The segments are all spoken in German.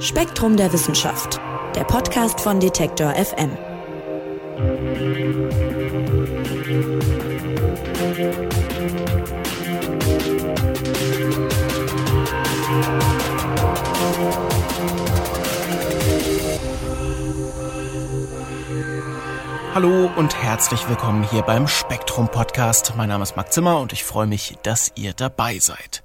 Spektrum der Wissenschaft, der Podcast von Detektor FM. Hallo und herzlich willkommen hier beim Spektrum Podcast. Mein Name ist Marc Zimmer und ich freue mich, dass ihr dabei seid.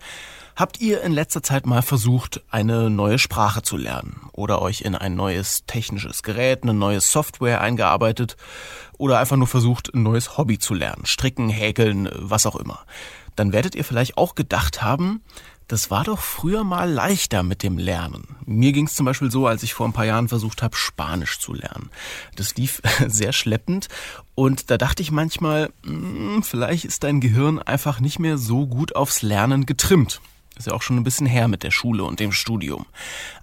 Habt ihr in letzter Zeit mal versucht, eine neue Sprache zu lernen oder euch in ein neues technisches Gerät, eine neue Software eingearbeitet oder einfach nur versucht, ein neues Hobby zu lernen, stricken, häkeln, was auch immer? Dann werdet ihr vielleicht auch gedacht haben, das war doch früher mal leichter mit dem Lernen. Mir ging es zum Beispiel so, als ich vor ein paar Jahren versucht habe, Spanisch zu lernen. Das lief sehr schleppend und da dachte ich manchmal, hm, vielleicht ist dein Gehirn einfach nicht mehr so gut aufs Lernen getrimmt. Ist ja auch schon ein bisschen her mit der Schule und dem Studium.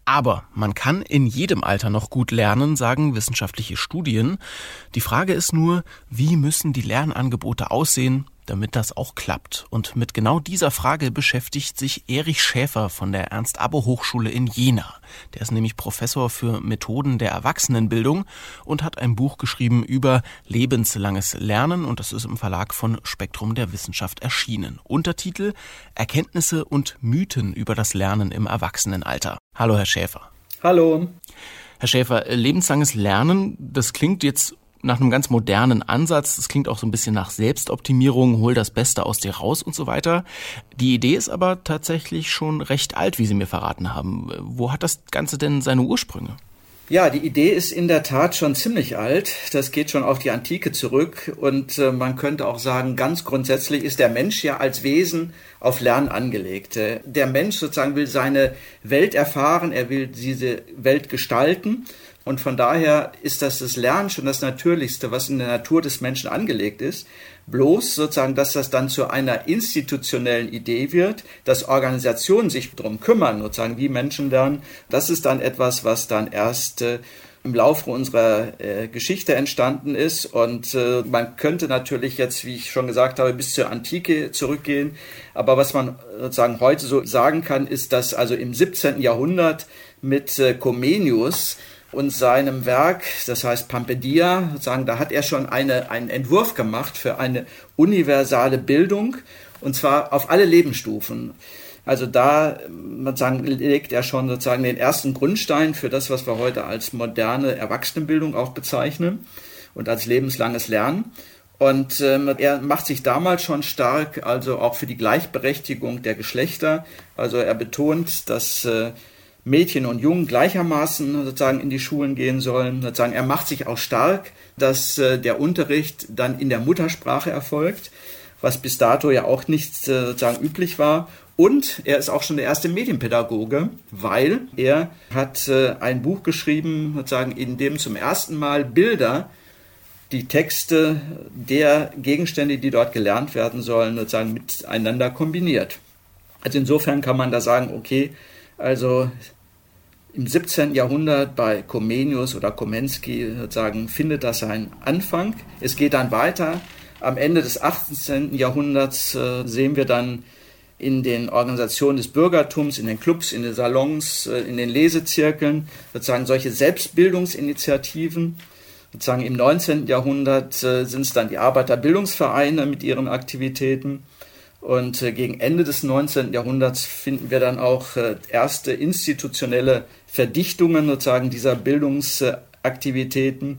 Aber man kann in jedem Alter noch gut lernen, sagen wissenschaftliche Studien. Die Frage ist nur, wie müssen die Lernangebote aussehen, damit das auch klappt. Und mit genau dieser Frage beschäftigt sich Erich Schäfer von der Ernst-Abbe Hochschule in Jena. Der ist nämlich Professor für Methoden der Erwachsenenbildung und hat ein Buch geschrieben über lebenslanges Lernen und das ist im Verlag von Spektrum der Wissenschaft erschienen. Untertitel Erkenntnisse und Mythen über das Lernen im Erwachsenenalter. Hallo, Herr Schäfer. Hallo. Herr Schäfer, lebenslanges Lernen, das klingt jetzt nach einem ganz modernen Ansatz. Das klingt auch so ein bisschen nach Selbstoptimierung, hol das Beste aus dir raus und so weiter. Die Idee ist aber tatsächlich schon recht alt, wie Sie mir verraten haben. Wo hat das Ganze denn seine Ursprünge? Ja, die Idee ist in der Tat schon ziemlich alt. Das geht schon auf die Antike zurück. Und äh, man könnte auch sagen, ganz grundsätzlich ist der Mensch ja als Wesen auf Lernen angelegt. Äh, der Mensch sozusagen will seine Welt erfahren, er will diese Welt gestalten. Und von daher ist das das Lernen schon das Natürlichste, was in der Natur des Menschen angelegt ist. Bloß sozusagen, dass das dann zu einer institutionellen Idee wird, dass Organisationen sich darum kümmern, sozusagen wie Menschen lernen, das ist dann etwas, was dann erst äh, im Laufe unserer äh, Geschichte entstanden ist. Und äh, man könnte natürlich jetzt, wie ich schon gesagt habe, bis zur Antike zurückgehen. Aber was man sozusagen heute so sagen kann, ist, dass also im 17. Jahrhundert mit äh, Comenius und seinem Werk, das heißt Pampedia, sagen, da hat er schon eine, einen Entwurf gemacht für eine universale Bildung und zwar auf alle Lebensstufen. Also da sagen, legt er schon sozusagen den ersten Grundstein für das, was wir heute als moderne Erwachsenenbildung auch bezeichnen und als lebenslanges Lernen. Und ähm, er macht sich damals schon stark, also auch für die Gleichberechtigung der Geschlechter. Also er betont, dass äh, Mädchen und Jungen gleichermaßen sozusagen in die Schulen gehen sollen. Sozusagen, er macht sich auch stark, dass äh, der Unterricht dann in der Muttersprache erfolgt, was bis dato ja auch nicht äh, sozusagen üblich war. Und er ist auch schon der erste Medienpädagoge, weil er hat äh, ein Buch geschrieben, sozusagen, in dem zum ersten Mal Bilder die Texte der Gegenstände, die dort gelernt werden sollen, sozusagen miteinander kombiniert. Also insofern kann man da sagen, okay, also im 17. Jahrhundert bei Comenius oder Komensky sozusagen findet das seinen Anfang. Es geht dann weiter. Am Ende des 18. Jahrhunderts äh, sehen wir dann in den Organisationen des Bürgertums, in den Clubs, in den Salons, äh, in den Lesezirkeln sozusagen solche Selbstbildungsinitiativen. Sozusagen im 19. Jahrhundert äh, sind es dann die Arbeiterbildungsvereine mit ihren Aktivitäten. Und äh, gegen Ende des 19. Jahrhunderts finden wir dann auch äh, erste institutionelle Verdichtungen sozusagen dieser Bildungsaktivitäten.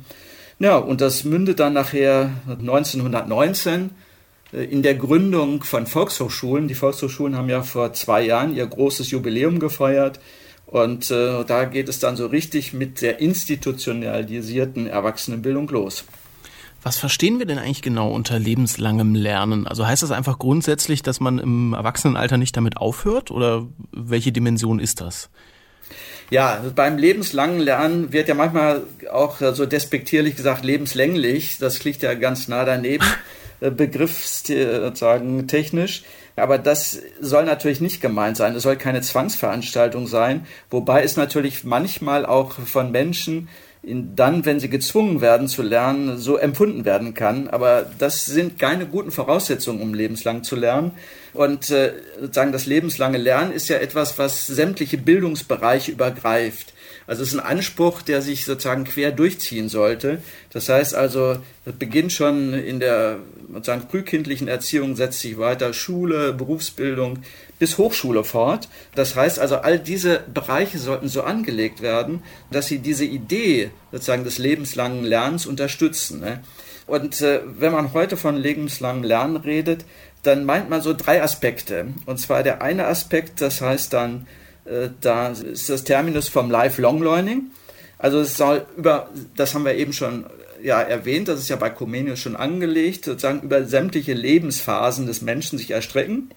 Ja, und das mündet dann nachher 1919 äh, in der Gründung von Volkshochschulen. Die Volkshochschulen haben ja vor zwei Jahren ihr großes Jubiläum gefeiert. Und da geht es dann so richtig mit der institutionalisierten Erwachsenenbildung los. Was verstehen wir denn eigentlich genau unter lebenslangem Lernen? Also heißt das einfach grundsätzlich, dass man im Erwachsenenalter nicht damit aufhört oder welche Dimension ist das? Ja, beim lebenslangen Lernen wird ja manchmal auch so despektierlich gesagt lebenslänglich. Das liegt ja ganz nah daneben, äh, begriffssagen technisch. Aber das soll natürlich nicht gemeint sein. Es soll keine Zwangsveranstaltung sein. Wobei es natürlich manchmal auch von Menschen dann, wenn sie gezwungen werden zu lernen, so empfunden werden kann. Aber das sind keine guten Voraussetzungen, um lebenslang zu lernen. Und äh, sozusagen das lebenslange Lernen ist ja etwas, was sämtliche Bildungsbereiche übergreift. Also es ist ein Anspruch, der sich sozusagen quer durchziehen sollte. Das heißt also, das beginnt schon in der sozusagen frühkindlichen Erziehung, setzt sich weiter Schule, Berufsbildung bis Hochschule fort. Das heißt also, all diese Bereiche sollten so angelegt werden, dass sie diese Idee sozusagen des lebenslangen Lernens unterstützen. Ne? Und äh, wenn man heute von lebenslangem Lernen redet, dann meint man so drei Aspekte. Und zwar der eine Aspekt, das heißt dann da ist das Terminus vom Lifelong Learning. Also es soll über, das haben wir eben schon ja, erwähnt, das ist ja bei Comenius schon angelegt, sozusagen über sämtliche Lebensphasen des Menschen sich erstrecken,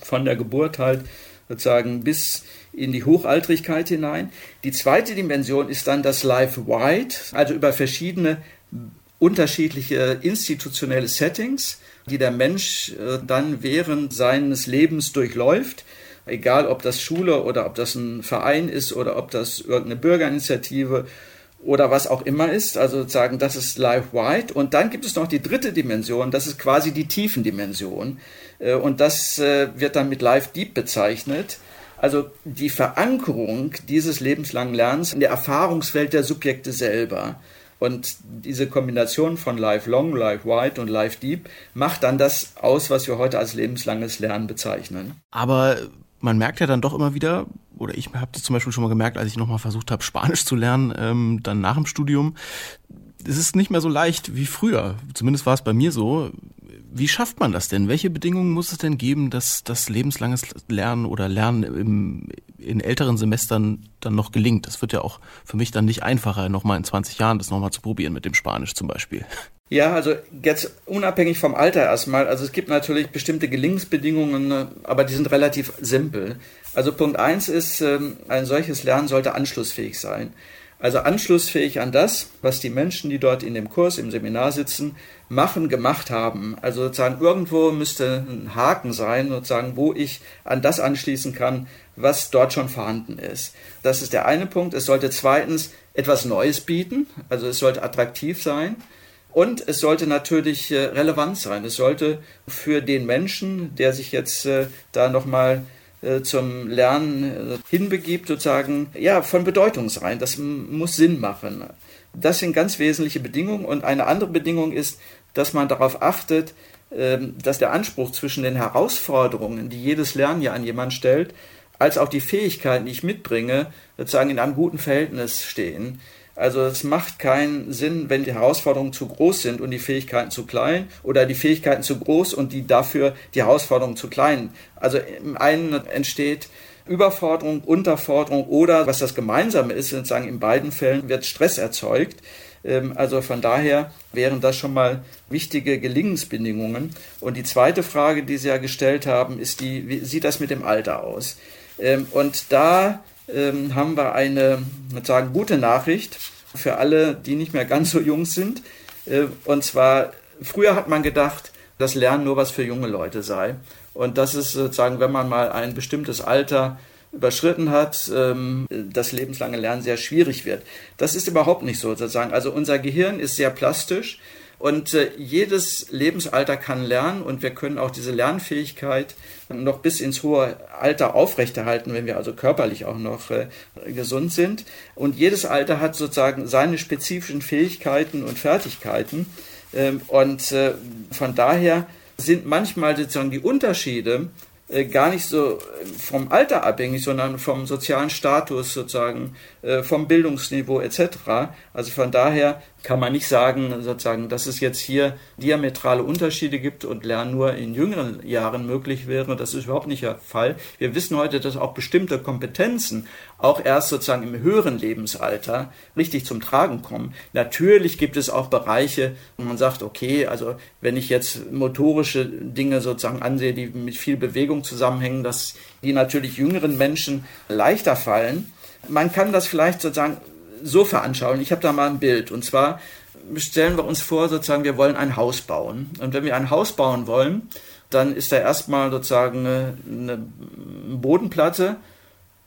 von der Geburt halt sozusagen bis in die Hochaltrigkeit hinein. Die zweite Dimension ist dann das Life-Wide, also über verschiedene unterschiedliche institutionelle Settings, die der Mensch äh, dann während seines Lebens durchläuft egal ob das Schule oder ob das ein Verein ist oder ob das irgendeine Bürgerinitiative oder was auch immer ist. Also sozusagen, das ist life-wide. Und dann gibt es noch die dritte Dimension, das ist quasi die Tiefendimension. Äh, und das äh, wird dann mit Life Deep bezeichnet. Also die Verankerung dieses lebenslangen Lernens in der Erfahrungswelt der Subjekte selber. Und diese Kombination von Life Long, Life Wide und Life Deep macht dann das aus, was wir heute als lebenslanges Lernen bezeichnen. Aber man merkt ja dann doch immer wieder, oder ich habe das zum Beispiel schon mal gemerkt, als ich nochmal versucht habe, Spanisch zu lernen, ähm, dann nach dem Studium, es ist nicht mehr so leicht wie früher. Zumindest war es bei mir so. Wie schafft man das denn? Welche Bedingungen muss es denn geben, dass das lebenslanges Lernen oder Lernen im, in älteren Semestern dann noch gelingt? Das wird ja auch für mich dann nicht einfacher, nochmal in 20 Jahren das nochmal zu probieren mit dem Spanisch zum Beispiel. Ja, also jetzt unabhängig vom Alter erstmal. Also es gibt natürlich bestimmte Gelingensbedingungen, ne, aber die sind relativ simpel. Also Punkt eins ist, ähm, ein solches Lernen sollte anschlussfähig sein. Also anschlussfähig an das, was die Menschen, die dort in dem Kurs, im Seminar sitzen, machen, gemacht haben. Also sozusagen irgendwo müsste ein Haken sein, sozusagen, wo ich an das anschließen kann, was dort schon vorhanden ist. Das ist der eine Punkt. Es sollte zweitens etwas Neues bieten, also es sollte attraktiv sein. Und es sollte natürlich äh, relevant sein. Es sollte für den Menschen, der sich jetzt äh, da nochmal äh, zum Lernen hinbegibt, sozusagen, ja, von Bedeutung sein. Das muss Sinn machen. Das sind ganz wesentliche Bedingungen. Und eine andere Bedingung ist, dass man darauf achtet, ähm, dass der Anspruch zwischen den Herausforderungen, die jedes Lernen ja an jemanden stellt, als auch die Fähigkeiten, die ich mitbringe, sozusagen in einem guten Verhältnis stehen. Also es macht keinen Sinn, wenn die Herausforderungen zu groß sind und die Fähigkeiten zu klein oder die Fähigkeiten zu groß und die dafür die Herausforderungen zu klein. Also im einen entsteht Überforderung, Unterforderung oder was das Gemeinsame ist, sozusagen in beiden Fällen wird Stress erzeugt. Ähm, also von daher wären das schon mal wichtige Gelingensbedingungen. Und die zweite Frage, die Sie ja gestellt haben, ist die, wie sieht das mit dem Alter aus? Ähm, und da ähm, haben wir eine sozusagen gute Nachricht für alle, die nicht mehr ganz so jung sind. Äh, und zwar, früher hat man gedacht, dass Lernen nur was für junge Leute sei. Und das ist sozusagen, wenn man mal ein bestimmtes Alter überschritten hat, ähm, das lebenslange Lernen sehr schwierig wird. Das ist überhaupt nicht so sozusagen. Also unser Gehirn ist sehr plastisch und äh, jedes Lebensalter kann lernen und wir können auch diese Lernfähigkeit noch bis ins hohe Alter aufrechterhalten, wenn wir also körperlich auch noch äh, gesund sind. Und jedes Alter hat sozusagen seine spezifischen Fähigkeiten und Fertigkeiten. Ähm, und äh, von daher sind manchmal sozusagen die Unterschiede äh, gar nicht so äh, vom Alter abhängig, sondern vom sozialen Status sozusagen, äh, vom Bildungsniveau etc. Also von daher kann man nicht sagen, sozusagen, dass es jetzt hier diametrale Unterschiede gibt und Lernen nur in jüngeren Jahren möglich wäre. Das ist überhaupt nicht der Fall. Wir wissen heute, dass auch bestimmte Kompetenzen auch erst sozusagen im höheren Lebensalter richtig zum Tragen kommen. Natürlich gibt es auch Bereiche, wo man sagt, okay, also wenn ich jetzt motorische Dinge sozusagen ansehe, die mit viel Bewegung zusammenhängen, dass die natürlich jüngeren Menschen leichter fallen. Man kann das vielleicht sozusagen so veranschaulichen. Ich habe da mal ein Bild. Und zwar stellen wir uns vor, sozusagen, wir wollen ein Haus bauen. Und wenn wir ein Haus bauen wollen, dann ist da erstmal sozusagen eine, eine Bodenplatte.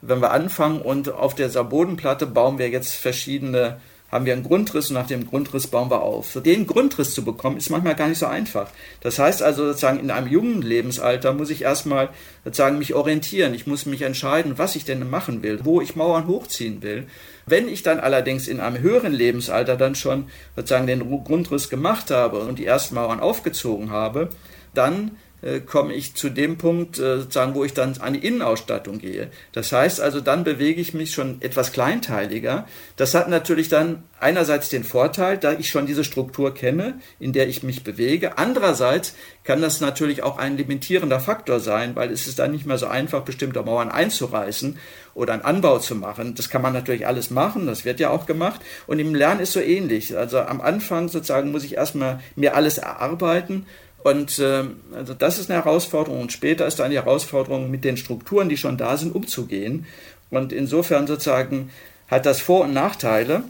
Wenn wir anfangen und auf dieser Bodenplatte bauen wir jetzt verschiedene haben wir einen Grundriss und nach dem Grundriss bauen wir auf. So den Grundriss zu bekommen, ist manchmal gar nicht so einfach. Das heißt also sozusagen in einem jungen Lebensalter muss ich erstmal sozusagen mich orientieren. Ich muss mich entscheiden, was ich denn machen will, wo ich Mauern hochziehen will. Wenn ich dann allerdings in einem höheren Lebensalter dann schon sozusagen den Grundriss gemacht habe und die ersten Mauern aufgezogen habe, dann komme ich zu dem Punkt, äh, sozusagen, wo ich dann an die Innenausstattung gehe. Das heißt also, dann bewege ich mich schon etwas kleinteiliger. Das hat natürlich dann einerseits den Vorteil, da ich schon diese Struktur kenne, in der ich mich bewege. Andererseits kann das natürlich auch ein limitierender Faktor sein, weil es ist dann nicht mehr so einfach, bestimmte Mauern einzureißen oder einen Anbau zu machen. Das kann man natürlich alles machen, das wird ja auch gemacht. Und im Lernen ist so ähnlich. Also am Anfang sozusagen muss ich erstmal mir alles erarbeiten und äh, also das ist eine Herausforderung. Und später ist dann die Herausforderung, mit den Strukturen, die schon da sind, umzugehen. Und insofern sozusagen hat das Vor- und Nachteile.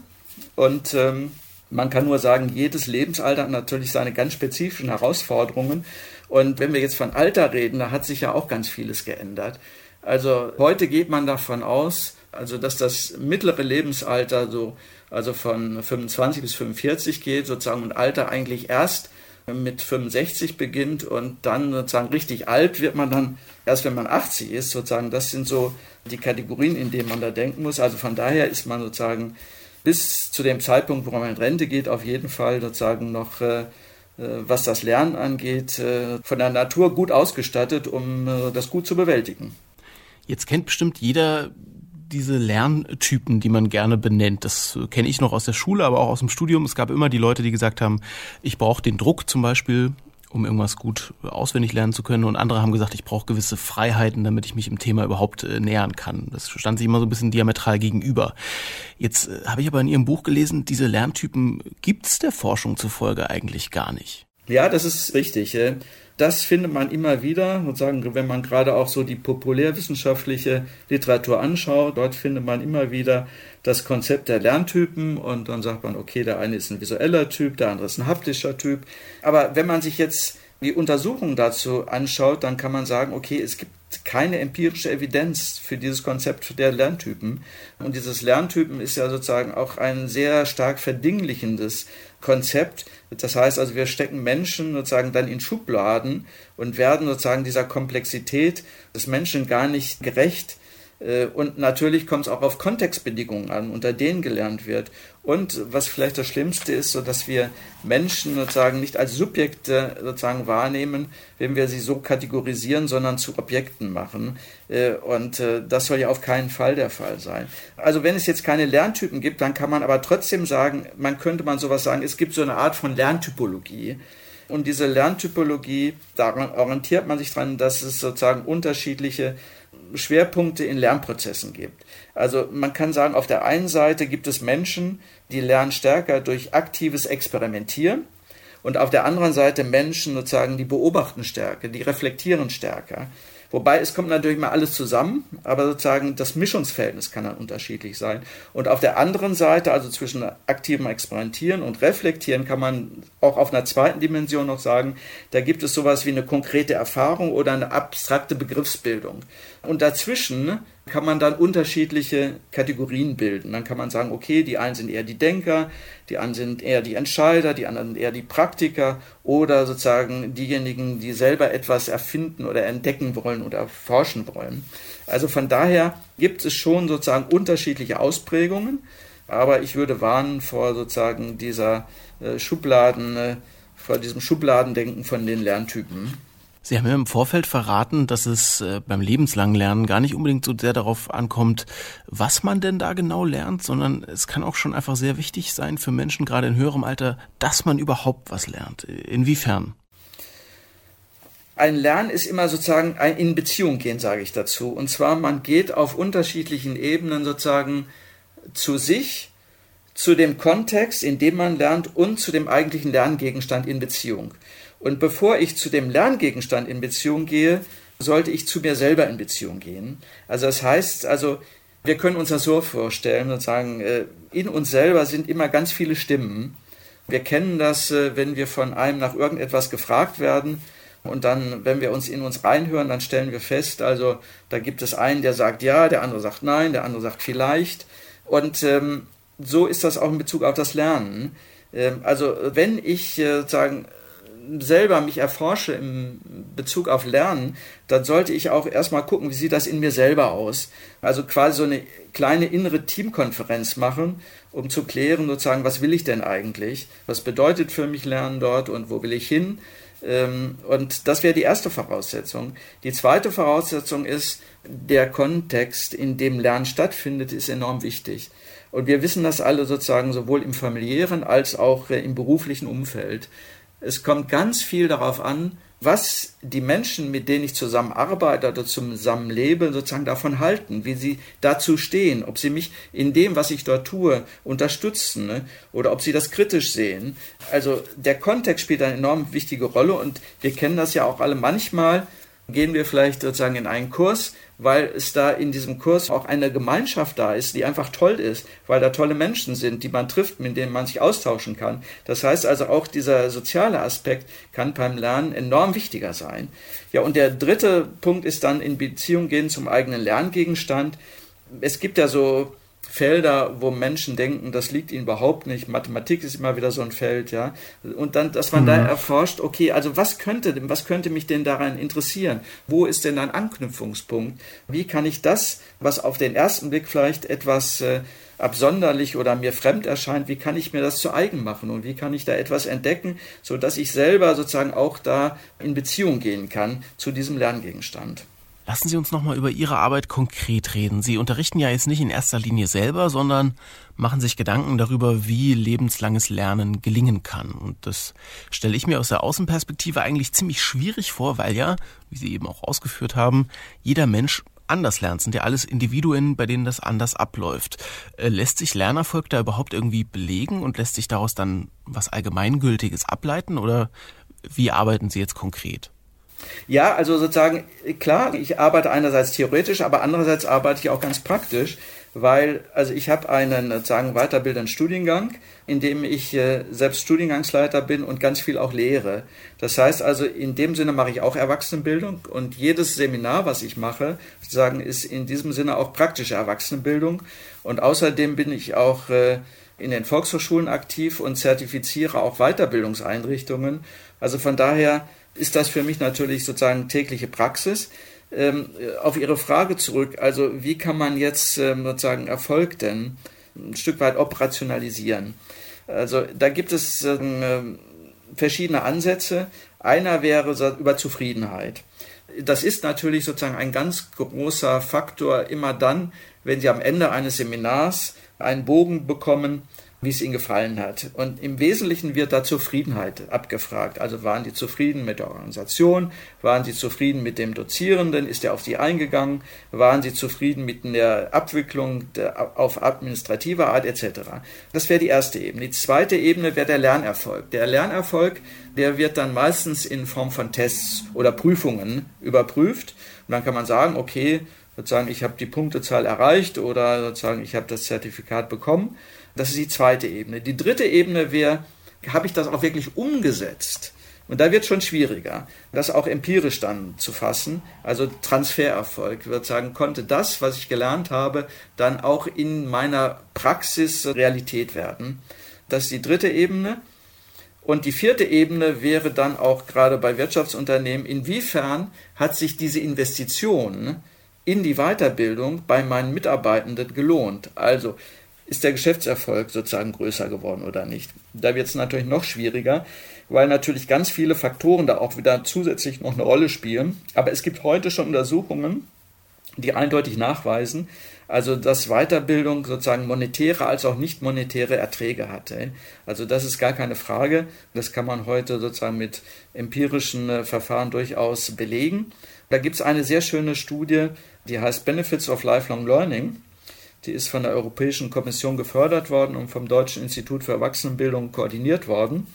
Und ähm, man kann nur sagen, jedes Lebensalter hat natürlich seine ganz spezifischen Herausforderungen. Und wenn wir jetzt von Alter reden, da hat sich ja auch ganz vieles geändert. Also heute geht man davon aus, also dass das mittlere Lebensalter so also von 25 bis 45 geht sozusagen und Alter eigentlich erst mit 65 beginnt und dann sozusagen richtig alt wird man dann erst, wenn man 80 ist, sozusagen. Das sind so die Kategorien, in denen man da denken muss. Also von daher ist man sozusagen bis zu dem Zeitpunkt, wo man in Rente geht, auf jeden Fall sozusagen noch, äh, äh was das Lernen angeht, äh, von der Natur gut ausgestattet, um das gut zu bewältigen. Jetzt kennt bestimmt jeder diese Lerntypen, die man gerne benennt. Das kenne ich noch aus der Schule, aber auch aus dem Studium. Es gab immer die Leute, die gesagt haben, ich brauche den Druck zum Beispiel, um irgendwas gut auswendig lernen zu können. Und andere haben gesagt, ich brauche gewisse Freiheiten, damit ich mich im Thema überhaupt äh, nähern kann. Das stand sich immer so ein bisschen diametral gegenüber. Jetzt äh, habe ich aber in Ihrem Buch gelesen, diese Lerntypen gibt es der Forschung zufolge eigentlich gar nicht. Ja, das ist richtig. Das findet man immer wieder, sozusagen, wenn man gerade auch so die populärwissenschaftliche Literatur anschaut. Dort findet man immer wieder das Konzept der Lerntypen und dann sagt man, okay, der eine ist ein visueller Typ, der andere ist ein haptischer Typ. Aber wenn man sich jetzt die Untersuchungen dazu anschaut, dann kann man sagen, okay, es gibt keine empirische Evidenz für dieses Konzept der Lerntypen. Und dieses Lerntypen ist ja sozusagen auch ein sehr stark verdinglichendes Konzept. Das heißt also, wir stecken Menschen sozusagen dann in Schubladen und werden sozusagen dieser Komplexität des Menschen gar nicht gerecht. Äh, und natürlich kommt es auch auf Kontextbedingungen an, unter denen gelernt wird. Und was vielleicht das Schlimmste ist, so dass wir Menschen sozusagen nicht als Subjekte sozusagen wahrnehmen, wenn wir sie so kategorisieren, sondern zu Objekten machen. Äh, und äh, das soll ja auf keinen Fall der Fall sein. Also wenn es jetzt keine Lerntypen gibt, dann kann man aber trotzdem sagen, man könnte man sowas sagen, es gibt so eine Art von Lerntypologie. Und diese Lerntypologie, daran orientiert man sich dran, dass es sozusagen unterschiedliche Schwerpunkte in Lernprozessen gibt. Also man kann sagen, auf der einen Seite gibt es Menschen, die lernen stärker durch aktives Experimentieren und auf der anderen Seite Menschen sozusagen, die beobachten stärker, die reflektieren stärker. Wobei es kommt natürlich mal alles zusammen, aber sozusagen das Mischungsverhältnis kann dann unterschiedlich sein. Und auf der anderen Seite, also zwischen aktivem Experimentieren und Reflektieren, kann man auch auf einer zweiten Dimension noch sagen, da gibt es sowas wie eine konkrete Erfahrung oder eine abstrakte Begriffsbildung. Und dazwischen kann man dann unterschiedliche Kategorien bilden. Dann kann man sagen, okay, die einen sind eher die Denker, die anderen sind eher die Entscheider, die anderen eher die Praktiker oder sozusagen diejenigen, die selber etwas erfinden oder entdecken wollen oder forschen wollen. Also von daher gibt es schon sozusagen unterschiedliche Ausprägungen, aber ich würde warnen vor sozusagen dieser äh, Schubladen, äh, vor diesem Schubladendenken von den Lerntypen. Sie haben ja im Vorfeld verraten, dass es äh, beim lebenslangen Lernen gar nicht unbedingt so sehr darauf ankommt, was man denn da genau lernt, sondern es kann auch schon einfach sehr wichtig sein für Menschen, gerade in höherem Alter, dass man überhaupt was lernt. Inwiefern? Ein Lernen ist immer sozusagen ein in Beziehung gehen, sage ich dazu. Und zwar, man geht auf unterschiedlichen Ebenen sozusagen zu sich, zu dem Kontext, in dem man lernt und zu dem eigentlichen Lerngegenstand in Beziehung. Und bevor ich zu dem Lerngegenstand in Beziehung gehe, sollte ich zu mir selber in Beziehung gehen. Also das heißt, also wir können uns das so vorstellen und sagen, äh, in uns selber sind immer ganz viele Stimmen. Wir kennen das, äh, wenn wir von einem nach irgendetwas gefragt werden. Und dann, wenn wir uns in uns reinhören, dann stellen wir fest, also da gibt es einen, der sagt ja, der andere sagt nein, der andere sagt vielleicht. Und ähm, so ist das auch in Bezug auf das Lernen. Ähm, also wenn ich äh, sozusagen selber mich erforsche im Bezug auf Lernen, dann sollte ich auch erstmal gucken, wie sieht das in mir selber aus. Also quasi so eine kleine innere Teamkonferenz machen, um zu klären, sozusagen, was will ich denn eigentlich? Was bedeutet für mich Lernen dort und wo will ich hin? Ähm, und das wäre die erste Voraussetzung. Die zweite Voraussetzung ist, der Kontext, in dem Lernen stattfindet, ist enorm wichtig. Und wir wissen das alle sozusagen sowohl im familiären als auch im beruflichen Umfeld. Es kommt ganz viel darauf an, was die Menschen, mit denen ich zusammenarbeite oder zusammenlebe, sozusagen davon halten, wie sie dazu stehen, ob sie mich in dem, was ich dort tue, unterstützen ne? oder ob sie das kritisch sehen. Also der Kontext spielt eine enorm wichtige Rolle und wir kennen das ja auch alle manchmal, gehen wir vielleicht sozusagen in einen Kurs, weil es da in diesem Kurs auch eine Gemeinschaft da ist, die einfach toll ist, weil da tolle Menschen sind, die man trifft, mit denen man sich austauschen kann. Das heißt also auch dieser soziale Aspekt kann beim Lernen enorm wichtiger sein. Ja, und der dritte Punkt ist dann in Beziehung gehen zum eigenen Lerngegenstand. Es gibt ja so Felder, wo Menschen denken, das liegt ihnen überhaupt nicht. Mathematik ist immer wieder so ein Feld, ja. Und dann, dass man mhm. da erforscht, okay, also was könnte, was könnte mich denn daran interessieren? Wo ist denn ein Anknüpfungspunkt? Wie kann ich das, was auf den ersten Blick vielleicht etwas äh, absonderlich oder mir fremd erscheint, wie kann ich mir das zu eigen machen und wie kann ich da etwas entdecken, so dass ich selber sozusagen auch da in Beziehung gehen kann zu diesem Lerngegenstand? Lassen Sie uns nochmal über Ihre Arbeit konkret reden. Sie unterrichten ja jetzt nicht in erster Linie selber, sondern machen sich Gedanken darüber, wie lebenslanges Lernen gelingen kann. Und das stelle ich mir aus der Außenperspektive eigentlich ziemlich schwierig vor, weil ja, wie Sie eben auch ausgeführt haben, jeder Mensch anders lernt, sind ja alles Individuen, bei denen das anders abläuft. Äh, lässt sich Lernerfolg da überhaupt irgendwie belegen und lässt sich daraus dann was Allgemeingültiges ableiten oder wie arbeiten Sie jetzt konkret? Ja, also sozusagen, klar, ich arbeite einerseits theoretisch, aber andererseits arbeite ich auch ganz praktisch, weil, also ich habe einen sozusagen weiterbildenden Studiengang, in dem ich äh, selbst Studiengangsleiter bin und ganz viel auch lehre. Das heißt also, in dem Sinne mache ich auch Erwachsenenbildung und jedes Seminar, was ich mache, sozusagen ist in diesem Sinne auch praktische Erwachsenenbildung. Und außerdem bin ich auch äh, in den Volkshochschulen aktiv und zertifiziere auch Weiterbildungseinrichtungen. Also von daher ist das für mich natürlich sozusagen tägliche Praxis. Ähm, auf Ihre Frage zurück, also wie kann man jetzt ähm, sozusagen Erfolg denn ein Stück weit operationalisieren? Also da gibt es ähm, verschiedene Ansätze. Einer wäre über Zufriedenheit. Das ist natürlich sozusagen ein ganz großer Faktor immer dann, wenn Sie am Ende eines Seminars einen Bogen bekommen, wie es ihnen gefallen hat. Und im Wesentlichen wird da Zufriedenheit abgefragt. Also waren die zufrieden mit der Organisation? Waren sie zufrieden mit dem Dozierenden? Ist er auf sie eingegangen? Waren sie zufrieden mit der Abwicklung der, auf administrativer Art etc.? Das wäre die erste Ebene. Die zweite Ebene wäre der Lernerfolg. Der Lernerfolg, der wird dann meistens in Form von Tests oder Prüfungen überprüft. Und dann kann man sagen, okay, sozusagen, ich habe die Punktezahl erreicht oder sozusagen, ich habe das Zertifikat bekommen. Das ist die zweite Ebene. Die dritte Ebene wäre, habe ich das auch wirklich umgesetzt? Und da wird es schon schwieriger, das auch empirisch dann zu fassen. Also Transfererfolg. Ich würde sagen, konnte das, was ich gelernt habe, dann auch in meiner Praxis Realität werden. Das ist die dritte Ebene. Und die vierte Ebene wäre dann auch gerade bei Wirtschaftsunternehmen, inwiefern hat sich diese Investition in die Weiterbildung bei meinen Mitarbeitenden gelohnt? Also ist der Geschäftserfolg sozusagen größer geworden oder nicht. Da wird es natürlich noch schwieriger, weil natürlich ganz viele Faktoren da auch wieder zusätzlich noch eine Rolle spielen. Aber es gibt heute schon Untersuchungen, die eindeutig nachweisen, also dass Weiterbildung sozusagen monetäre als auch nicht monetäre Erträge hatte. Also das ist gar keine Frage. Das kann man heute sozusagen mit empirischen äh, Verfahren durchaus belegen. Da gibt es eine sehr schöne Studie, die heißt Benefits of Lifelong Learning. Die ist von der Europäischen Kommission gefördert worden und vom Deutschen Institut für Erwachsenenbildung koordiniert worden.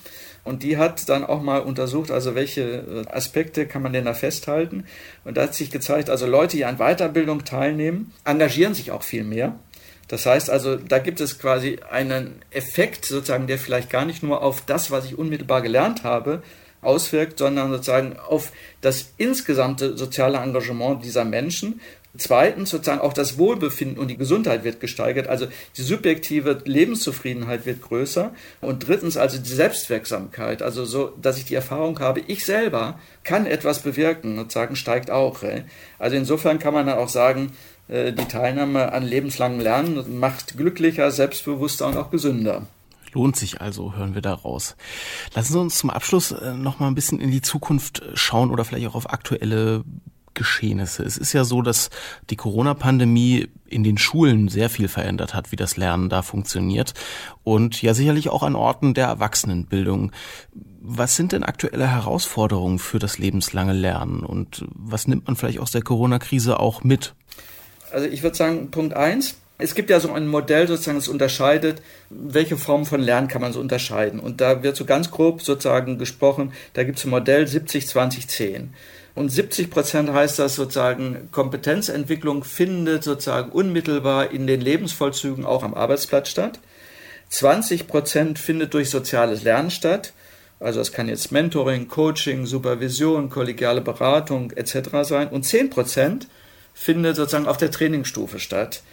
Und die hat dann auch mal untersucht, also welche äh, Aspekte kann man denn da festhalten. Und da hat sich gezeigt, also Leute, die an Weiterbildung teilnehmen, engagieren sich auch viel mehr. Das heißt also, da gibt es quasi einen Effekt sozusagen, der vielleicht gar nicht nur auf das, was ich unmittelbar gelernt habe, auswirkt, sondern sozusagen auf das insgesamte soziale Engagement dieser Menschen, Zweitens sozusagen auch das Wohlbefinden und die Gesundheit wird gesteigert, also die subjektive Lebenszufriedenheit wird größer. Und drittens also die Selbstwirksamkeit, also so, dass ich die Erfahrung habe, ich selber kann etwas bewirken, sozusagen steigt auch. Also insofern kann man dann auch sagen, äh, die Teilnahme an lebenslangem Lernen macht glücklicher, selbstbewusster und auch gesünder. Lohnt sich also, hören wir daraus. Lassen Sie uns zum Abschluss äh, noch mal ein bisschen in die Zukunft schauen oder vielleicht auch auf aktuelle Geschehnisse. Es ist ja so, dass die Corona-Pandemie in den Schulen sehr viel verändert hat, wie das Lernen da funktioniert und ja sicherlich auch an Orten der Erwachsenenbildung. Was sind denn aktuelle Herausforderungen für das lebenslange Lernen und was nimmt man vielleicht aus der Corona-Krise auch mit? Also ich würde sagen, Punkt eins. Es gibt ja so ein Modell sozusagen, das unterscheidet, welche Formen von Lernen kann man so unterscheiden. Und da wird so ganz grob sozusagen gesprochen, da gibt es ein Modell 70, 20, 10. Und 70 Prozent heißt das sozusagen, Kompetenzentwicklung findet sozusagen unmittelbar in den Lebensvollzügen auch am Arbeitsplatz statt. 20 Prozent findet durch soziales Lernen statt. Also es kann jetzt Mentoring, Coaching, Supervision, kollegiale Beratung etc. sein. Und 10 Prozent findet sozusagen auf der Trainingsstufe statt.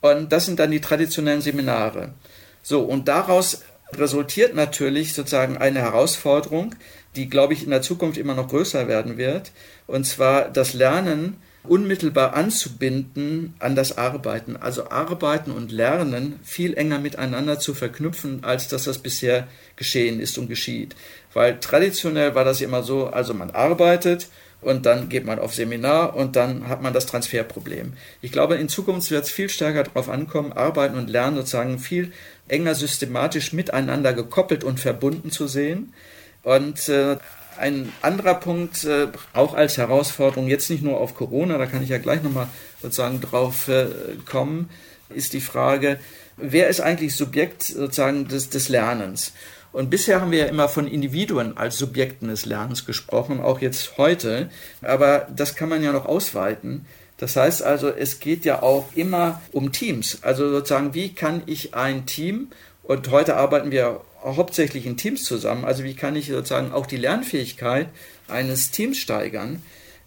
Und das sind dann die traditionellen Seminare. So, und daraus resultiert natürlich sozusagen eine Herausforderung, die, glaube ich, in der Zukunft immer noch größer werden wird, und zwar das Lernen unmittelbar anzubinden an das Arbeiten, also Arbeiten und Lernen viel enger miteinander zu verknüpfen, als dass das bisher geschehen ist und geschieht. Weil traditionell war das immer so, also man arbeitet und dann geht man auf Seminar und dann hat man das Transferproblem. Ich glaube, in Zukunft wird es viel stärker darauf ankommen, Arbeiten und Lernen sozusagen viel enger systematisch miteinander gekoppelt und verbunden zu sehen. Und äh, ein anderer Punkt, äh, auch als Herausforderung, jetzt nicht nur auf Corona, da kann ich ja gleich nochmal sozusagen drauf äh, kommen, ist die Frage, wer ist eigentlich Subjekt sozusagen des, des Lernens? Und bisher haben wir ja immer von Individuen als Subjekten des Lernens gesprochen, auch jetzt heute, aber das kann man ja noch ausweiten. Das heißt also, es geht ja auch immer um Teams. Also sozusagen, wie kann ich ein Team, und heute arbeiten wir hauptsächlich in Teams zusammen. Also wie kann ich sozusagen auch die Lernfähigkeit eines Teams steigern?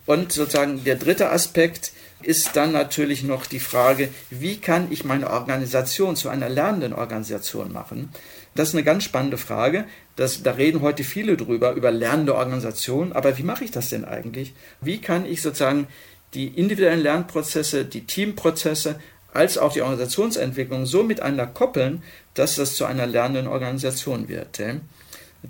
Und sozusagen der dritte Aspekt ist dann natürlich noch die Frage, wie kann ich meine Organisation zu einer lernenden Organisation machen? Das ist eine ganz spannende Frage. Das, da reden heute viele drüber, über lernende Organisationen. Aber wie mache ich das denn eigentlich? Wie kann ich sozusagen die individuellen Lernprozesse, die Teamprozesse als auch die Organisationsentwicklung so miteinander koppeln, dass das zu einer lernenden Organisation wird.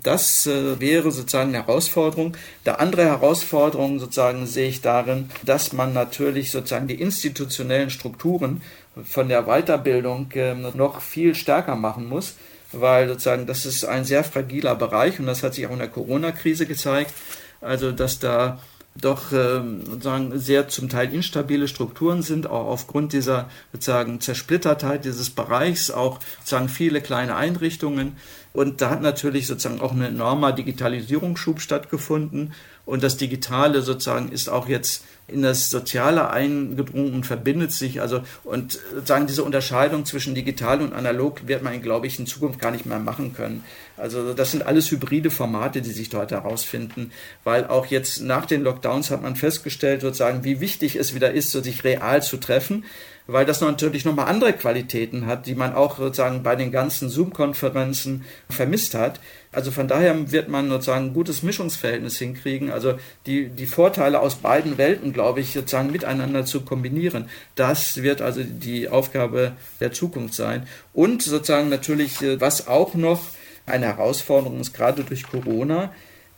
Das äh, wäre sozusagen eine Herausforderung. Der andere Herausforderung sozusagen sehe ich darin, dass man natürlich sozusagen die institutionellen Strukturen von der Weiterbildung ähm, noch viel stärker machen muss, weil sozusagen das ist ein sehr fragiler Bereich und das hat sich auch in der Corona-Krise gezeigt. Also, dass da doch ähm, sozusagen sehr zum Teil instabile Strukturen sind, auch aufgrund dieser sozusagen Zersplittertheit dieses Bereichs, auch sozusagen viele kleine Einrichtungen. Und da hat natürlich sozusagen auch ein enormer Digitalisierungsschub stattgefunden. Und das Digitale sozusagen ist auch jetzt in das Soziale eingedrungen und verbindet sich. Also, und sozusagen diese Unterscheidung zwischen digital und analog wird man, glaube ich, in Zukunft gar nicht mehr machen können. Also, das sind alles hybride Formate, die sich dort herausfinden, weil auch jetzt nach den Lockdowns hat man festgestellt, sozusagen, wie wichtig es wieder ist, so sich real zu treffen weil das natürlich nochmal andere Qualitäten hat, die man auch sozusagen bei den ganzen Zoom-Konferenzen vermisst hat. Also von daher wird man sozusagen ein gutes Mischungsverhältnis hinkriegen. Also die, die Vorteile aus beiden Welten, glaube ich, sozusagen miteinander zu kombinieren. Das wird also die Aufgabe der Zukunft sein. Und sozusagen natürlich, äh, was auch noch eine Herausforderung ist, gerade durch Corona,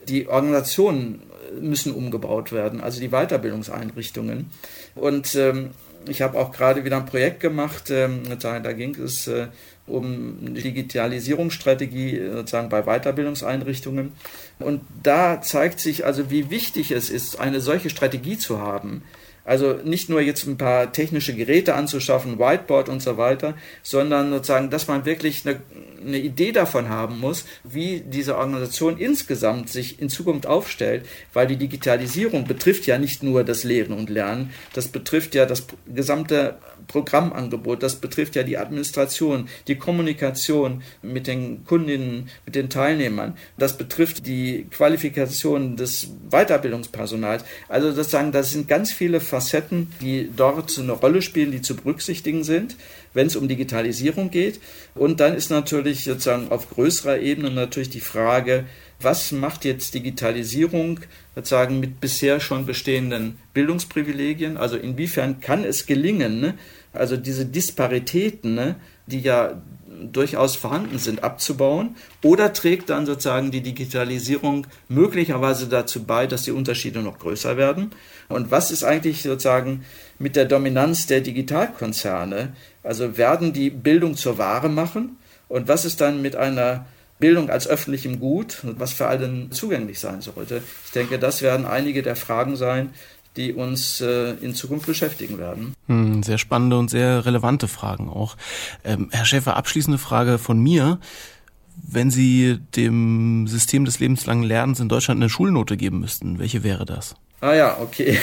die Organisationen müssen umgebaut werden, also die Weiterbildungseinrichtungen. Und ähm, ich habe auch gerade wieder ein Projekt gemacht, ähm, da ging es äh, um Digitalisierungsstrategie äh, sozusagen bei Weiterbildungseinrichtungen. Und da zeigt sich also, wie wichtig es ist, eine solche Strategie zu haben. Also nicht nur jetzt ein paar technische Geräte anzuschaffen, Whiteboard und so weiter, sondern sozusagen, dass man wirklich eine, eine Idee davon haben muss, wie diese Organisation insgesamt sich in Zukunft aufstellt, weil die Digitalisierung betrifft ja nicht nur das Lehren und Lernen, das betrifft ja das gesamte Programmangebot, das betrifft ja die Administration, die Kommunikation mit den Kundinnen, mit den Teilnehmern, das betrifft die Qualifikation des Weiterbildungspersonals. Also sozusagen, das sind ganz viele Facetten, die dort eine Rolle spielen, die zu berücksichtigen sind, wenn es um Digitalisierung geht. Und dann ist natürlich sozusagen auf größerer Ebene natürlich die Frage, was macht jetzt Digitalisierung sozusagen mit bisher schon bestehenden Bildungsprivilegien? Also inwiefern kann es gelingen, ne? also diese Disparitäten, ne, die ja durchaus vorhanden sind, abzubauen? Oder trägt dann sozusagen die Digitalisierung möglicherweise dazu bei, dass die Unterschiede noch größer werden? Und was ist eigentlich sozusagen mit der Dominanz der Digitalkonzerne? Also werden die Bildung zur Ware machen? Und was ist dann mit einer Bildung als öffentlichem Gut, was für allen zugänglich sein sollte? Ich denke, das werden einige der Fragen sein, die uns äh, in Zukunft beschäftigen werden. Hm, sehr spannende und sehr relevante Fragen auch. Ähm, Herr Schäfer, abschließende Frage von mir. Wenn Sie dem System des lebenslangen Lernens in Deutschland eine Schulnote geben müssten, welche wäre das? Ah ja, okay.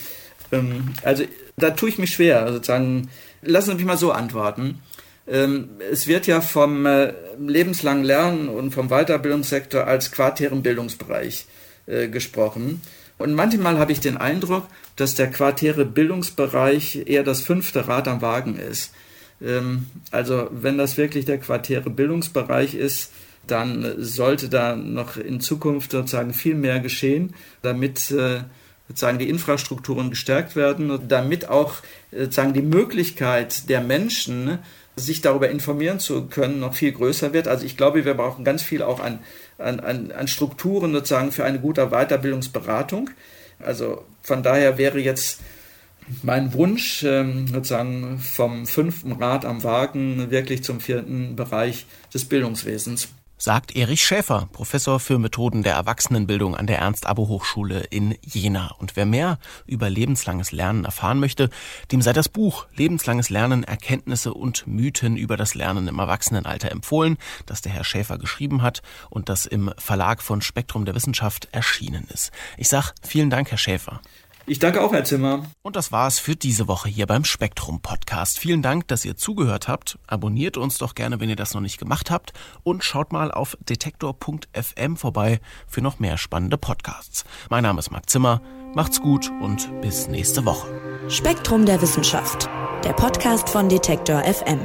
ähm, also da tue ich mich schwer. Sozusagen, lassen Sie mich mal so antworten. Ähm, es wird ja vom äh, lebenslangen Lernen und vom Weiterbildungssektor als quartären Bildungsbereich äh, gesprochen. Und manchmal habe ich den Eindruck, dass der quartäre Bildungsbereich eher das fünfte Rad am Wagen ist. Ähm, also wenn das wirklich der quartäre Bildungsbereich ist, dann sollte da noch in Zukunft sozusagen viel mehr geschehen, damit äh, sozusagen die Infrastrukturen gestärkt werden und damit auch sozusagen die Möglichkeit der Menschen, sich darüber informieren zu können, noch viel größer wird. Also ich glaube, wir brauchen ganz viel auch an, an, an Strukturen sozusagen für eine gute Weiterbildungsberatung. Also von daher wäre jetzt mein Wunsch, ähm, sozusagen vom fünften Rad am Wagen wirklich zum vierten Bereich des Bildungswesens sagt Erich Schäfer, Professor für Methoden der Erwachsenenbildung an der Ernst-Abo-Hochschule in Jena. Und wer mehr über lebenslanges Lernen erfahren möchte, dem sei das Buch Lebenslanges Lernen, Erkenntnisse und Mythen über das Lernen im Erwachsenenalter empfohlen, das der Herr Schäfer geschrieben hat und das im Verlag von Spektrum der Wissenschaft erschienen ist. Ich sag vielen Dank, Herr Schäfer. Ich danke auch, Herr Zimmer. Und das war's für diese Woche hier beim Spektrum Podcast. Vielen Dank, dass ihr zugehört habt. Abonniert uns doch gerne, wenn ihr das noch nicht gemacht habt. Und schaut mal auf detektor.fm vorbei für noch mehr spannende Podcasts. Mein Name ist Marc Zimmer. Macht's gut und bis nächste Woche. Spektrum der Wissenschaft. Der Podcast von Detektor FM.